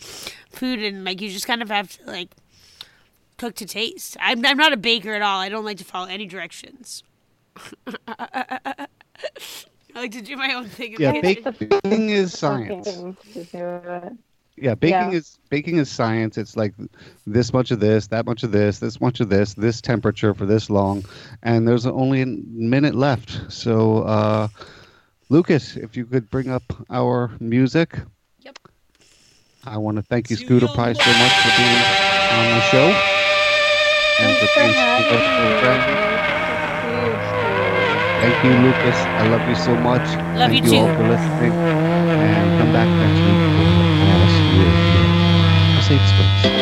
food and like you just kind of have to like cook to taste. I'm I'm not a baker at all. I don't like to follow any directions. I like to do my own thing. in Yeah, the bake- baking is science. Something to do it. Yeah, baking Yeah. is baking is science. It's like this much of this, that much of this, this much of this, this temperature for this long, and there's only a minute left. So, uh, Lucas, if you could bring up our music. Yep. I want to thank you, Scooter your Price, so much for being on the show and for Thanks for being a having friend. Thank you, Lucas. I love you so much. Love Thank you you all for listening. And come back next week for Alice Weird. Safe space.